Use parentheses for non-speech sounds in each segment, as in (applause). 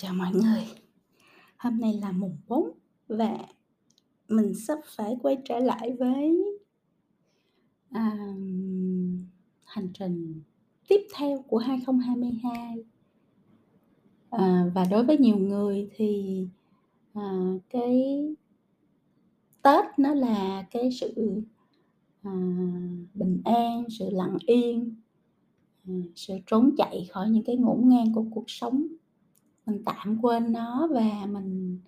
Chào mọi người. Hôm nay là mùng 4 và mình sắp phải quay trở lại với, à, hành trình tiếp theo của 2022. À, ờ, và đối với nhiều người thì, à, cái Tết nó là cái sự, à, bình an, sự lặng yên, sự trốn chạy khỏi những cái ngổn ngang của cuộc sống. Mình tạm quên nó và mình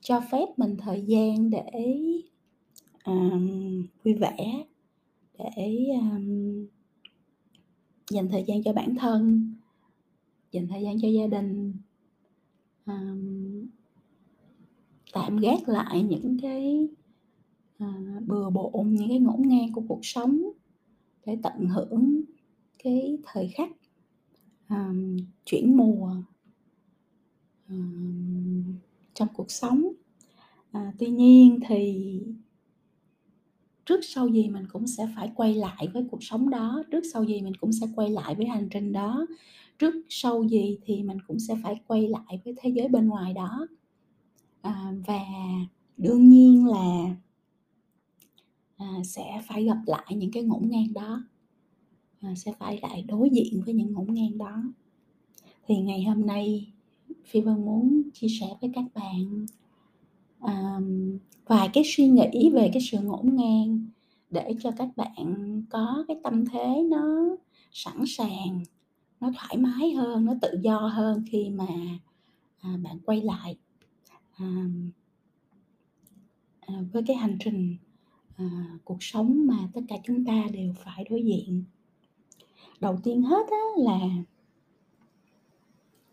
cho phép mình thời gian để, ờm, vui vẻ, để, ờm dành thời gian cho bản thân, dành thời gian cho gia đình. Ờm tạm gác lại những cái, à, bừa bộn, những cái ngổn ngang của cuộc sống để tận hưởng cái thời khắc, ờm, chuyển mùa trong cuộc sống. À, tuy nhiên thì trước sau gì mình cũng sẽ phải quay lại với cuộc sống đó, trước sau gì mình cũng sẽ quay lại với hành trình đó, trước sau gì thì mình cũng sẽ phải quay lại với thế giới bên ngoài đó. À, và đương nhiên là à, sẽ phải gặp lại những cái ngổn ngang đó, à, sẽ phải lại đối diện với những ngổn ngang đó. Thì ngày hôm nay Phi Vân muốn chia sẻ với các bạn, ờm, vài cái suy nghĩ về cái sự ngổn ngang để cho các bạn có cái tâm thế nó sẵn sàng, nó thoải mái hơn, nó tự do hơn khi mà, à, bạn quay lại, à, với cái hành trình, à, cuộc sống mà tất cả chúng ta đều phải đối diện. Đầu tiên hết á là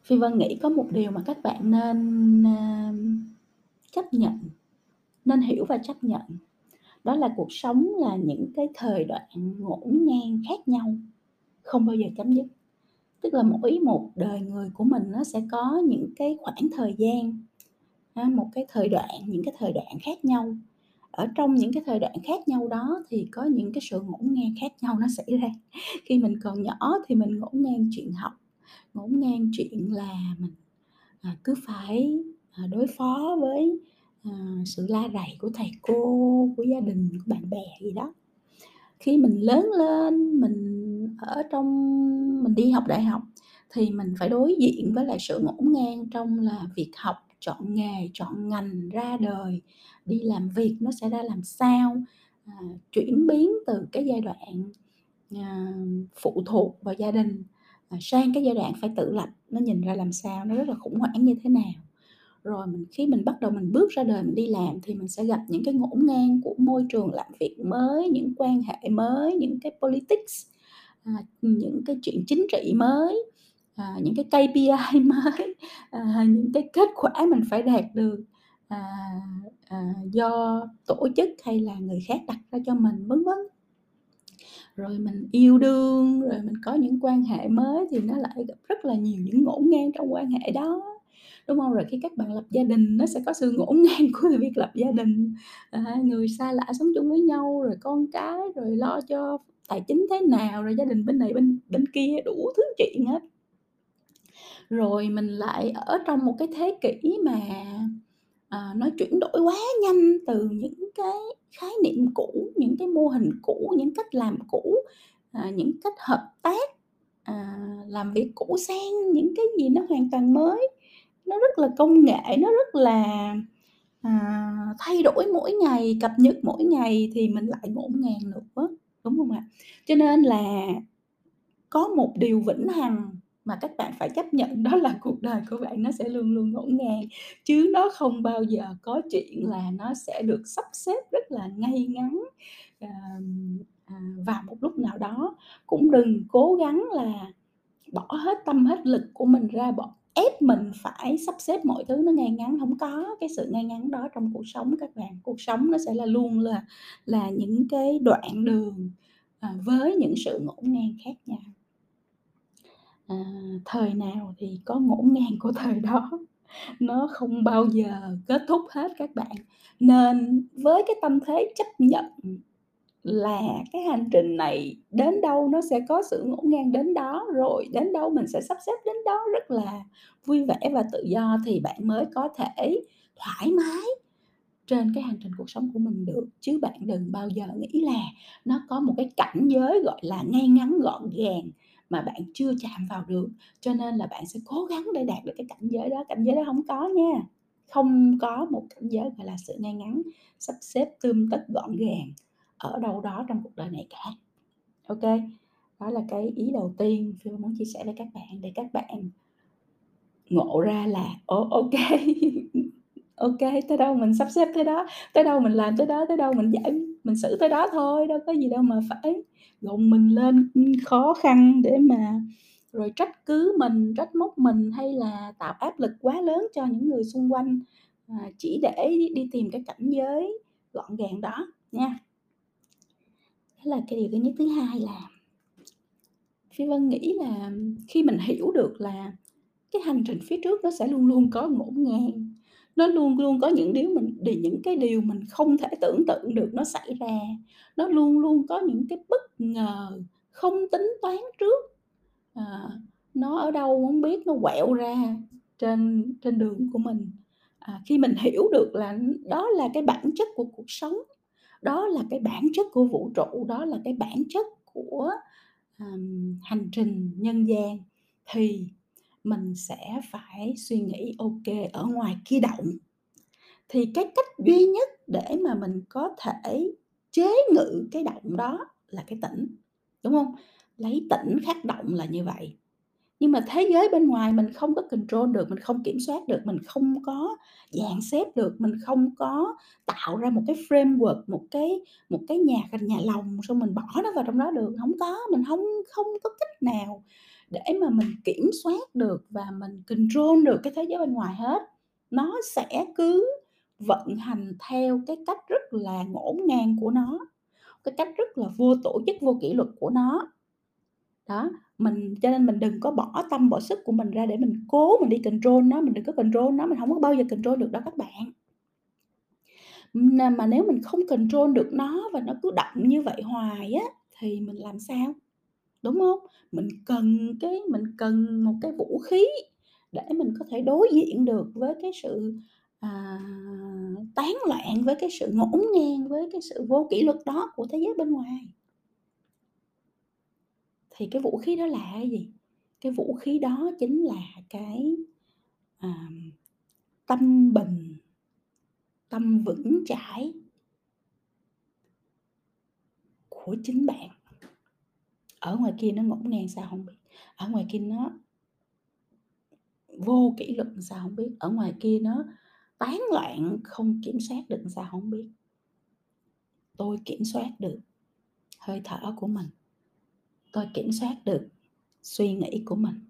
Phi Vân nghĩ có một điều mà các bạn nên, à, chấp nhận, nên hiểu và chấp nhận, đó là cuộc sống là những cái thời đoạn ngổn ngang khác nhau, không bao giờ chấm dứt. Tức là mỗi một đời người của mình nó sẽ có những cái khoảng thời gian, à, một cái thời đoạn, những cái thời đoạn khác nhau. Ở trong những cái thời đoạn khác nhau đó thì có những cái sự ngổn ngang khác nhau nó xảy ra. (laughs) Khi mình còn nhỏ thì mình ngổn ngang chuyện học, ngổn ngang chuyện là mình, à, cứ phải, à, đối phó với, à, sự la rầy của thầy cô, của gia đình, của bạn bè gì đó. Khi mình lớn lên, mình ở trong mình đi học đại học thì mình phải đối diện với lại sự ngổn ngang trong là việc học, chọn nghề, chọn ngành, ra đời, đi làm việc nó sẽ ra làm sao, à, chuyển biến từ cái giai đoạn, à, phụ thuộc vào gia đình, Ờ, sang cái giai đoạn phải tự lập, nó nhìn ra làm sao, nó rất là khủng hoảng như thế nào. Rồi mình khi mình bắt đầu mình bước ra đời mình đi làm thì mình sẽ gặp những cái ngổn ngang của môi trường làm việc mới, những quan hệ mới, những cái politics, à, những cái chuyện chính trị mới, à, những cái KPI (laughs) mới, à, những cái kết quả mình phải đạt được, à, à, do tổ chức hay là người khác đặt ra cho mình, vân vân. Rồi mình yêu đương, rồi mình có những quan hệ mới thì nó lại gặp rất là nhiều những ngổn ngang trong quan hệ đó, đúng không? Rồi khi các bạn lập gia đình nó sẽ có sự ngổn (laughs) ngang của việc lập gia đình, à, người xa lạ sống chung với nhau, rồi con cái, rồi lo cho tài chính thế nào, rồi gia đình bên này bên bên kia, đủ thứ chuyện hết. Rồi mình lại ở trong một cái thế kỷ mà, à, nó chuyển đổi quá nhanh từ những cái khái niệm cũ, những cái mô hình cũ, những cách làm cũ, à, những cách hợp tác, à, làm việc cũ sang những cái gì nó hoàn toàn mới, nó rất là công nghệ, nó rất là, à, thay đổi mỗi ngày, cập nhật mỗi ngày thì mình lại ngổn ngang nữa, đúng không ạ? Cho nên là có một điều vĩnh hằng mà các bạn phải chấp nhận đó là cuộc đời của bạn nó sẽ luôn luôn ngổn ngang, chứ nó không bao giờ có chuyện là nó sẽ được sắp xếp rất là ngay ngắn, và vào một lúc nào đó. Cũng đừng cố gắng là bỏ hết tâm hết lực của mình ra, bỏ ép mình phải sắp xếp mọi thứ nó ngay ngắn, không có cái sự ngay ngắn đó trong cuộc sống các bạn. Cuộc sống nó sẽ là luôn là là những cái đoạn đường, à, với những sự ngổn ngang khác nhau. À, thời nào thì có ngổn ngang của thời đó, nó không bao giờ kết thúc hết các bạn. Nên với cái tâm thế chấp nhận là cái hành trình này đến đâu nó sẽ có sự ngổn ngang đến đó, rồi đến đâu mình sẽ sắp xếp đến đó rất là vui vẻ và tự do thì bạn mới có thể thoải mái trên cái hành trình cuộc sống của mình được. Chứ bạn đừng bao giờ nghĩ là nó có một cái cảnh giới, gọi là, ngay ngắn gọn gàng mà bạn chưa chạm vào được, cho nên là bạn sẽ cố gắng để đạt được cái cảnh giới đó, cảnh giới đó không có nha. Không có một cảnh giới gọi là sự ngay ngắn, sắp xếp tươm tất gọn gàng ở đâu đó trong cuộc đời này cả. Ok. Đó là cái ý đầu tiên Phi muốn chia sẻ với các bạn để các bạn ngộ ra là, ồ, ok (laughs) ok tới đâu mình sắp xếp tới đó, tới đâu mình làm tới đó, tới đâu mình giải mình xử tới đó thôi, đâu có gì đâu mà phải gồng mình lên, khó khăn để mà rồi trách cứ mình, trách móc mình hay là tạo áp lực quá lớn cho những người xung quanh, à, chỉ để đi tìm cái cảnh giới gọn gàng đó nha. Đó là cái điều thứ nhất. Thứ hai là Phi Vân nghĩ là khi mình hiểu được là cái hành trình phía trước nó sẽ luôn luôn có ngổn ngang, nó luôn luôn có những điều mình để những cái điều mình không thể tưởng tượng được nó xảy ra, nó luôn luôn có những cái bất ngờ không tính toán trước, à, nó ở đâu không biết, nó quẹo ra trên trên đường của mình. À, khi mình hiểu được là đó là cái bản chất của cuộc sống, đó là cái bản chất của vũ trụ, đó là cái bản chất của, um, hành trình nhân gian thì mình sẽ phải suy nghĩ, ok ở ngoài kia động, thì cái cách duy nhất để mà mình có thể chế ngự cái động đó là cái tĩnh, đúng không? Lấy tĩnh khắc động là như vậy. Nhưng mà thế giới bên ngoài mình không có control được, mình không kiểm soát được, mình không có dàn xếp được, mình không có tạo ra một cái framework, một cái một cái nhà nhà lồng xong mình bỏ nó vào trong đó được, không có, mình không không có cách nào để mà mình kiểm soát được và mình control được cái thế giới bên ngoài hết. Nó sẽ cứ vận hành theo cái cách rất là ngổn ngang của nó, cái cách rất là vô tổ chức, vô kỷ luật của nó. Đó, mình cho nên mình đừng có bỏ tâm bỏ sức của mình ra để mình cố mình đi control nó, mình đừng có control nó, mình không có bao giờ control được đâu các bạn. Mà nếu mình không control được nó và nó cứ động như vậy hoài á, thì mình làm sao? Đúng không? Mình cần cái mình cần một cái vũ khí để mình có thể đối diện được với cái sự, à, tán loạn, với cái sự ngổn ngang, với cái sự vô kỷ luật đó của thế giới bên ngoài. Thì cái vũ khí đó là cái gì? Cái vũ khí đó chính là cái, à, tâm bình, tâm vững chãi của chính bạn. Ở ngoài kia nó ngổn ngang sao không biết, ở ngoài kia nó vô kỷ luật sao không biết, ở ngoài kia nó tán loạn không kiểm soát được sao không biết. Tôi kiểm soát được hơi thở của mình, tôi kiểm soát được suy nghĩ của mình.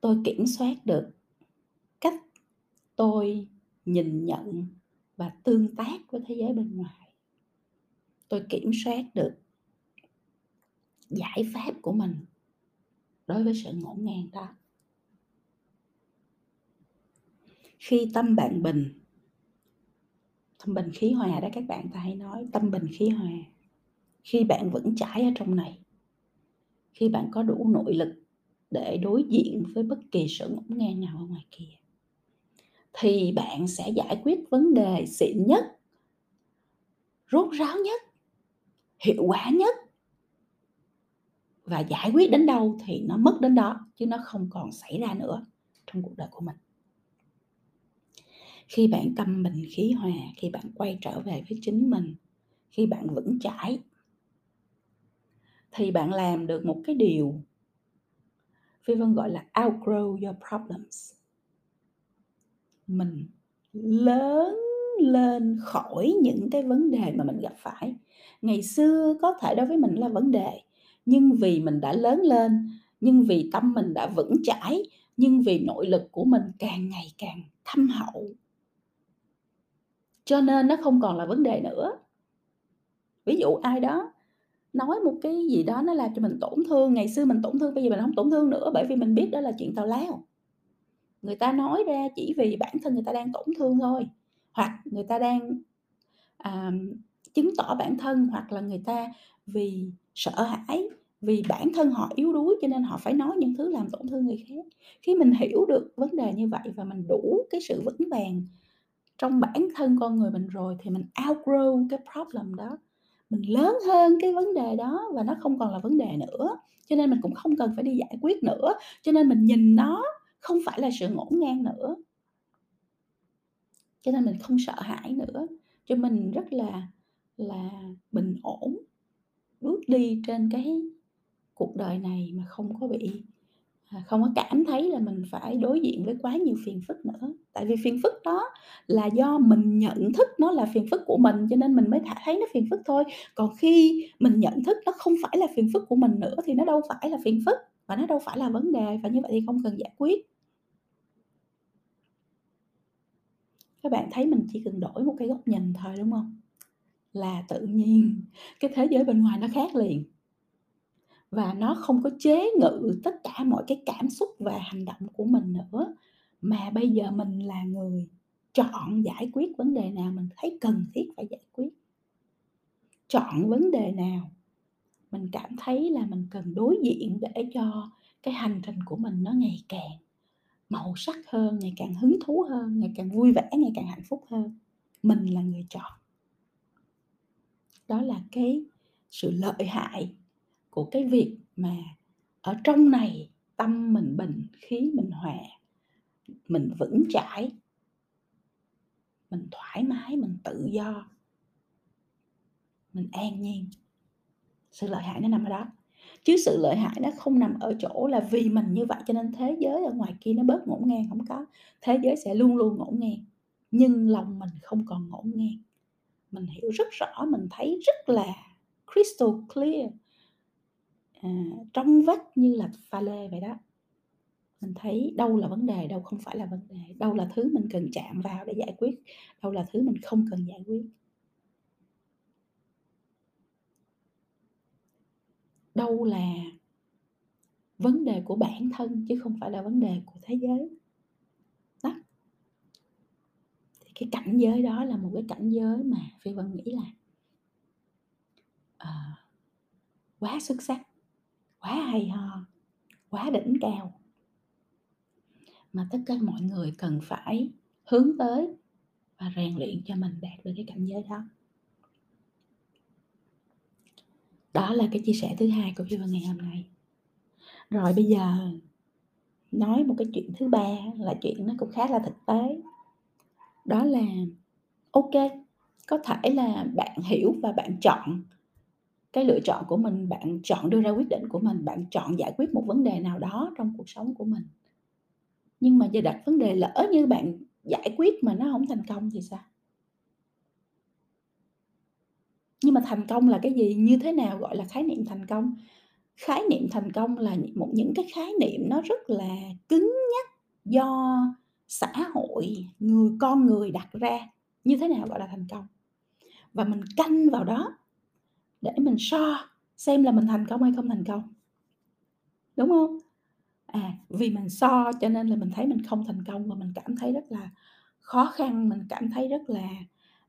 Tôi kiểm soát được cách tôi nhìn nhận và tương tác với thế giới bên ngoài. Tôi kiểm soát được giải pháp của mình đối với sự ngổn ngang đó. Khi tâm bạn bình tâm bình khí hòa đó các bạn, ta hay nói tâm bình khí hòa. Khi bạn vững chãi ở trong này, khi bạn có đủ nội lực để đối diện với bất kỳ sự ngổn ngang nào ở ngoài kia, thì bạn sẽ giải quyết vấn đề xịn nhất, rốt ráo nhất, hiệu quả nhất. Và giải quyết đến đâu thì nó mất đến đó, chứ nó không còn xảy ra nữa trong cuộc đời của mình. Khi bạn tâm bình khí hòa, khi bạn quay trở về với chính mình, khi bạn vững chãi thì bạn làm được một cái điều Phi Vân gọi là outgrow your problems. Mình lớn lên khỏi những cái vấn đề mà mình gặp phải. Ngày xưa có thể đối với mình là vấn đề, nhưng vì mình đã lớn lên, nhưng vì tâm mình đã vững chãi, nhưng vì nội lực của mình càng ngày càng thâm hậu cho nên nó không còn là vấn đề nữa. Ví dụ ai đó nói một cái gì đó nó làm cho mình tổn thương, ngày xưa mình tổn thương, bây giờ mình không tổn thương nữa bởi vì mình biết đó là chuyện tào lao. Người ta nói ra chỉ vì bản thân người ta đang tổn thương thôi, hoặc người ta đang, à, chứng tỏ bản thân hoặc là người ta vì sợ hãi vì bản thân họ yếu đuối cho nên họ phải nói những thứ làm tổn thương người khác. Khi mình hiểu được vấn đề như vậy và mình đủ cái sự vững vàng trong bản thân con người mình rồi thì mình outgrow cái problem đó. Mình lớn hơn cái vấn đề đó và nó không còn là vấn đề nữa. Cho nên mình cũng không cần phải đi giải quyết nữa. Cho nên mình nhìn nó không phải là sự ngổn ngang nữa. Cho nên mình không sợ hãi nữa. Cho mình rất là là bình ổn bước đi trên cái cuộc đời này mà không có bị à, không có cảm thấy là mình phải đối diện với quá nhiều phiền phức nữa. Tại vì phiền phức đó là do mình nhận thức nó là phiền phức của mình, cho nên mình mới thấy nó phiền phức thôi. Còn khi mình nhận thức nó không phải là phiền phức của mình nữa thì nó đâu phải là phiền phức và nó đâu phải là vấn đề và như vậy thì không cần giải quyết. Các bạn thấy mình chỉ cần đổi một cái góc nhìn thôi, đúng không? Là tự nhiên. Cái thế giới bên ngoài nó khác liền. Và nó không có chế ngự tất cả mọi cái cảm xúc và hành động của mình nữa. Mà bây giờ mình là người chọn giải quyết vấn đề nào mình thấy cần thiết phải giải quyết. Chọn vấn đề nào mình cảm thấy là mình cần đối diện để cho cái hành trình của mình nó ngày càng màu sắc hơn, ngày càng hứng thú hơn, ngày càng vui vẻ, ngày càng hạnh phúc hơn. Mình là người chọn đó là cái sự lợi hại của cái việc mà ở trong này tâm mình bình, khí mình hòa, mình vững chãi, mình thoải mái, mình tự do, mình an nhiên. Sự lợi hại nó nằm ở đó. Chứ sự lợi hại nó không nằm ở chỗ là vì mình như vậy cho nên thế giới ở ngoài kia nó bớt ngổn ngang, không có. Thế giới sẽ luôn luôn ngổn ngang, nhưng lòng mình không còn ngổn ngang mình hiểu rất rõ mình thấy rất là crystal clear à, trong vắt như là pha lê vậy đó. Mình thấy đâu là vấn đề đâu không phải là vấn đề đâu là thứ mình cần chạm vào để giải quyết đâu là thứ mình không cần giải quyết. Đâu là vấn đề của bản thân chứ không phải là vấn đề của thế giới đó thì cái cảnh giới đó là một cái cảnh giới mà phi vân nghĩ là uh, quá xuất sắc quá hay ho quá đỉnh cao. Mà tất cả mọi người cần phải hướng tới và rèn luyện cho mình đạt được cái cảnh giới đó. Đó là cái chia sẻ thứ hai của Phi Vân ngày hôm nay. Rồi bây giờ nói một cái chuyện thứ ba là chuyện nó cũng khá là thực tế đó là, ok, có thể là bạn hiểu và bạn chọn cái lựa chọn của mình, bạn chọn đưa ra quyết định của mình, bạn chọn giải quyết một vấn đề nào đó trong cuộc sống của mình. Nhưng mà giờ đặt vấn đề lỡ như bạn giải quyết mà nó không thành công thì sao? Nhưng mà thành công là cái gì? Như thế nào gọi là khái niệm thành công? Khái niệm thành công là một những cái khái niệm nó rất là cứng nhắc do xã hội người con người đặt ra như thế nào gọi là thành công. Và mình canh vào đó để mình so xem là mình thành công hay không thành công. Đúng không? À vì mình so cho nên là mình thấy mình không thành công và mình cảm thấy rất là khó khăn mình cảm thấy rất là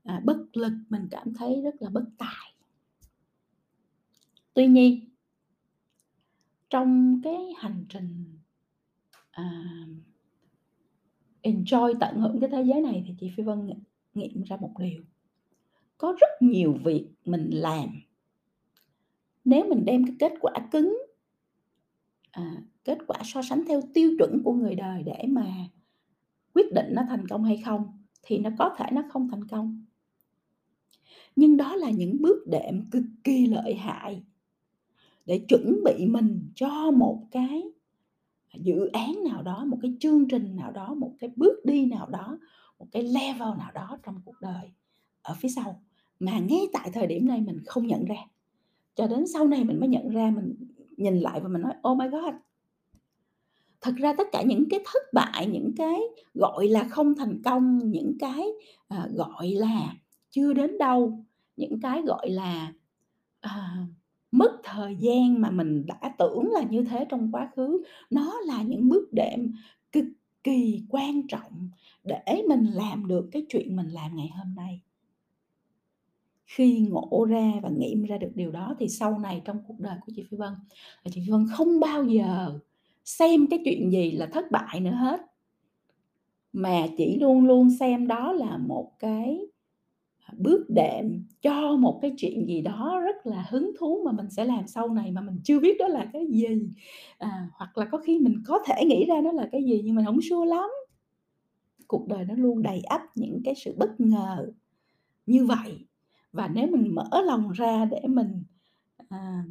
à, bất lực mình cảm thấy rất là bất tài. Tuy nhiên trong cái hành trình à, enjoy tận hưởng cái thế giới này thì chị phi vân nghiệm ra một điều. Có rất nhiều việc mình làm. Nếu mình đem cái kết quả cứng à, kết quả so sánh theo tiêu chuẩn của người đời để mà quyết định nó thành công hay không thì nó có thể nó không thành công. Nhưng đó là những bước đệm cực kỳ lợi hại để chuẩn bị mình cho một cái dự án nào đó một cái chương trình nào đó một cái bước đi nào đó một cái level nào đó trong cuộc đời ở phía sau. Mà ngay tại thời điểm này mình không nhận ra. Cho đến sau này mình mới nhận ra mình nhìn lại và mình nói oh my god. Thật ra tất cả những cái thất bại những cái gọi là không thành công những cái uh, gọi là chưa đến đâu những cái gọi là uh, mất thời gian mà mình đã tưởng là như thế trong quá khứ, nó là những bước đệm cực kỳ quan trọng để mình làm được cái chuyện mình làm ngày hôm nay. Khi ngộ ra và nghiệm ra được điều đó thì sau này trong cuộc đời của chị Phi Vân, là chị Phi Vân không bao giờ xem cái chuyện gì là thất bại nữa hết, mà chỉ luôn luôn xem đó là một cái bước đệm cho một cái chuyện gì đó rất là hứng thú mà mình sẽ làm sau này mà mình chưa biết đó là cái gì. À, hoặc là có khi mình có thể nghĩ ra đó là cái gì nhưng mà không sure lắm. Cuộc đời nó luôn đầy ắp những cái sự bất ngờ như vậy. Và nếu mình mở lòng ra để mình à,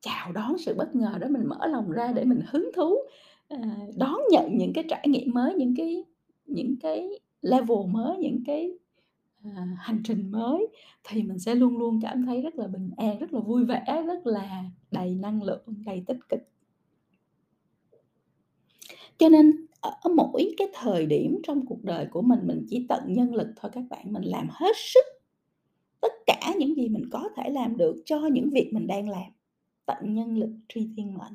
chào đón sự bất ngờ đó mình mở lòng ra để mình hứng thú à, đón nhận những cái trải nghiệm mới những cái những cái level mới những cái à, hành trình mới thì mình sẽ luôn luôn cảm thấy rất là bình an rất là vui vẻ rất là đầy năng lượng đầy tích cực. Cho nên ở mỗi cái thời điểm trong cuộc đời của mình mình chỉ tận nhân lực thôi các bạn mình làm hết sức tất cả những gì mình có thể làm được cho những việc mình đang làm. Tận nhân lực tri thiên mệnh.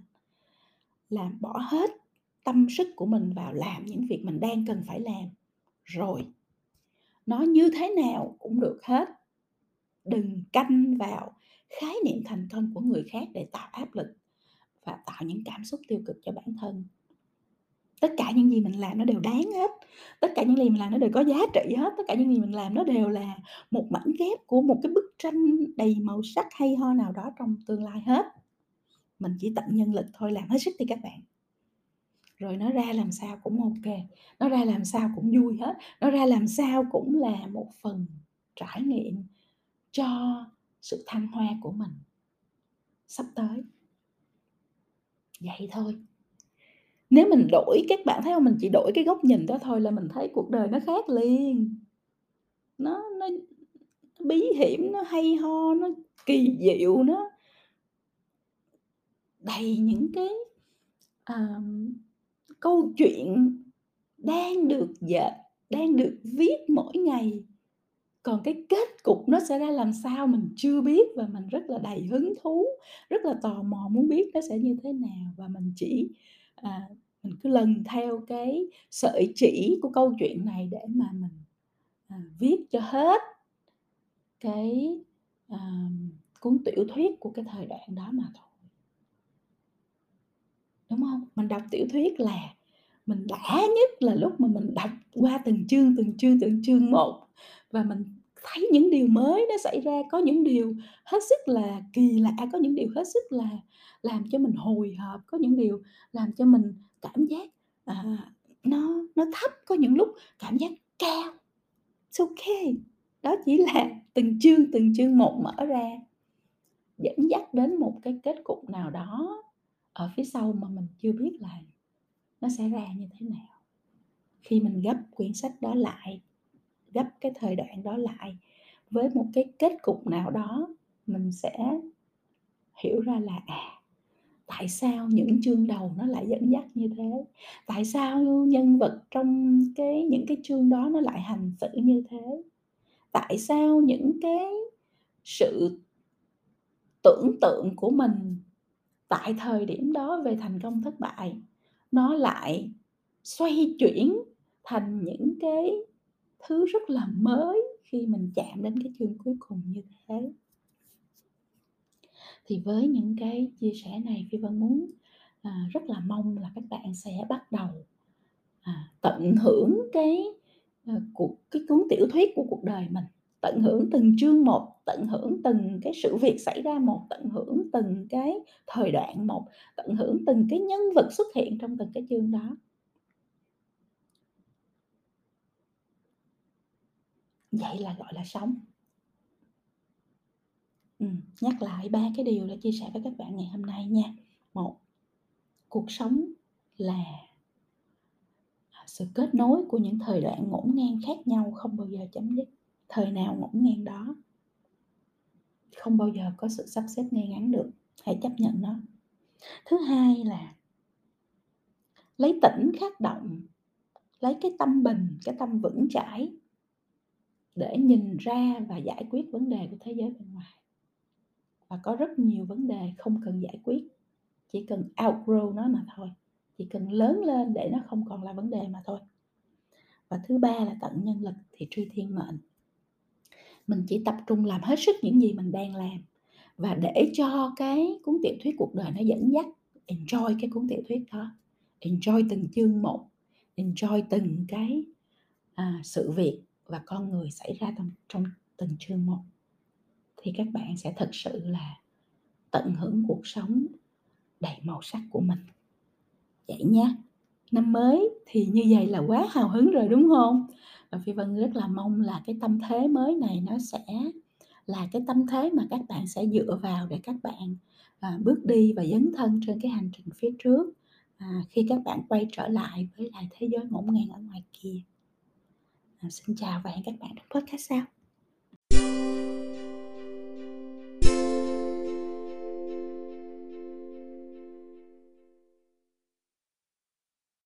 Làm bỏ hết tâm sức của mình vào làm những việc mình đang cần phải làm. Rồi nó như thế nào cũng được hết. Đừng canh vào khái niệm thành công của người khác để tạo áp lực và tạo những cảm xúc tiêu cực cho bản thân. Tất cả những gì mình làm nó đều đáng hết. Tất cả những gì mình làm nó đều có giá trị hết. Tất cả những gì mình làm nó đều là một mảnh ghép của một cái bức tranh đầy màu sắc hay ho nào đó trong tương lai hết. Mình chỉ tận nhân lực thôi, làm hết sức đi các bạn rồi nó ra làm sao cũng ok nó ra làm sao cũng vui hết nó ra làm sao cũng là một phần trải nghiệm cho sự thăng hoa của mình sắp tới. Vậy thôi. Nếu mình đổi các bạn thấy không? Mình chỉ đổi cái góc nhìn đó thôi là mình thấy cuộc đời nó khác liền. Nó nó bí hiểm nó hay ho nó kỳ diệu nó đầy những cái uh, câu chuyện đang được dệt đang được viết mỗi ngày. Còn cái kết cục nó sẽ ra làm sao mình chưa biết và mình rất là đầy hứng thú rất là tò mò muốn biết nó sẽ như thế nào. Và mình chỉ à, mình cứ lần theo cái sợi chỉ của câu chuyện này để mà mình à, viết cho hết cái à, cuốn tiểu thuyết của cái thời đoạn đó mà thôi đúng không? Mình đọc tiểu thuyết là mình đã nhất là lúc mà mình đọc qua từng chương từng chương từng chương một và mình thấy những điều mới nó xảy ra có những điều hết sức là kỳ lạ có những điều hết sức là làm cho mình hồi hộp có những điều làm cho mình cảm giác à, nó nó thấp có những lúc cảm giác cao. It's okay. Đó chỉ là từng chương từng chương một mở ra dẫn dắt đến một cái kết cục nào đó ở phía sau mà mình chưa biết là nó sẽ ra như thế nào. Khi mình gấp quyển sách đó lại, gấp cái thời đoạn đó lại, với một cái kết cục nào đó, mình sẽ hiểu ra là à tại sao những chương đầu nó lại dẫn dắt như thế? Tại sao nhân vật trong cái, những cái chương đó nó lại hành xử như thế? Tại sao những cái sự tưởng tượng của mình tại thời điểm đó về thành công thất bại. Nó lại xoay chuyển thành những cái thứ rất là mới khi mình chạm đến cái chương cuối cùng như thế. Thì với những cái chia sẻ này phi vân muốn à, rất là mong là các bạn sẽ bắt đầu à, tận hưởng cái à, cuộc cái cuốn tiểu thuyết của cuộc đời mình tận hưởng từng chương một tận hưởng từng cái sự việc xảy ra một tận hưởng từng cái thời đoạn một tận hưởng từng cái nhân vật xuất hiện trong từng cái chương đó. Vậy là gọi là sống. Ừ, nhắc lại ba cái điều đã chia sẻ với các bạn ngày hôm nay nha. Một cuộc sống là sự kết nối của những thời đoạn ngổn ngang khác nhau không bao giờ chấm dứt thời nào ngổn ngang đó. Không bao giờ có sự sắp xếp ngay ngắn được, hãy chấp nhận nó. Thứ hai là lấy tỉnh khát động lấy cái tâm bình, cái tâm vững chãi để nhìn ra và giải quyết vấn đề của thế giới bên ngoài. Và có rất nhiều vấn đề không cần giải quyết, chỉ cần outgrow nó mà thôi, chỉ cần lớn lên để nó không còn là vấn đề mà thôi. Và thứ ba là tận nhân lực thì truy thiên mệnh mình chỉ tập trung làm hết sức những gì mình đang làm và để cho cái cuốn tiểu thuyết cuộc đời nó dẫn dắt. Enjoy cái cuốn tiểu thuyết đó. Enjoy từng chương một. Enjoy từng cái à, sự việc và con người xảy ra trong trong từng chương một. Thì các bạn sẽ thật sự là tận hưởng cuộc sống đầy màu sắc của mình. Vậy nhé năm mới thì như vậy là quá hào hứng rồi đúng không? Và phi vân rất là mong là cái tâm thế mới này nó sẽ là cái tâm thế mà các bạn sẽ dựa vào để các bạn à, bước đi và dấn thân trên cái hành trình phía trước à, khi các bạn quay trở lại với lại thế giới ngổn ngang ở ngoài kia. À, xin chào và hẹn các bạn trong podcast sau.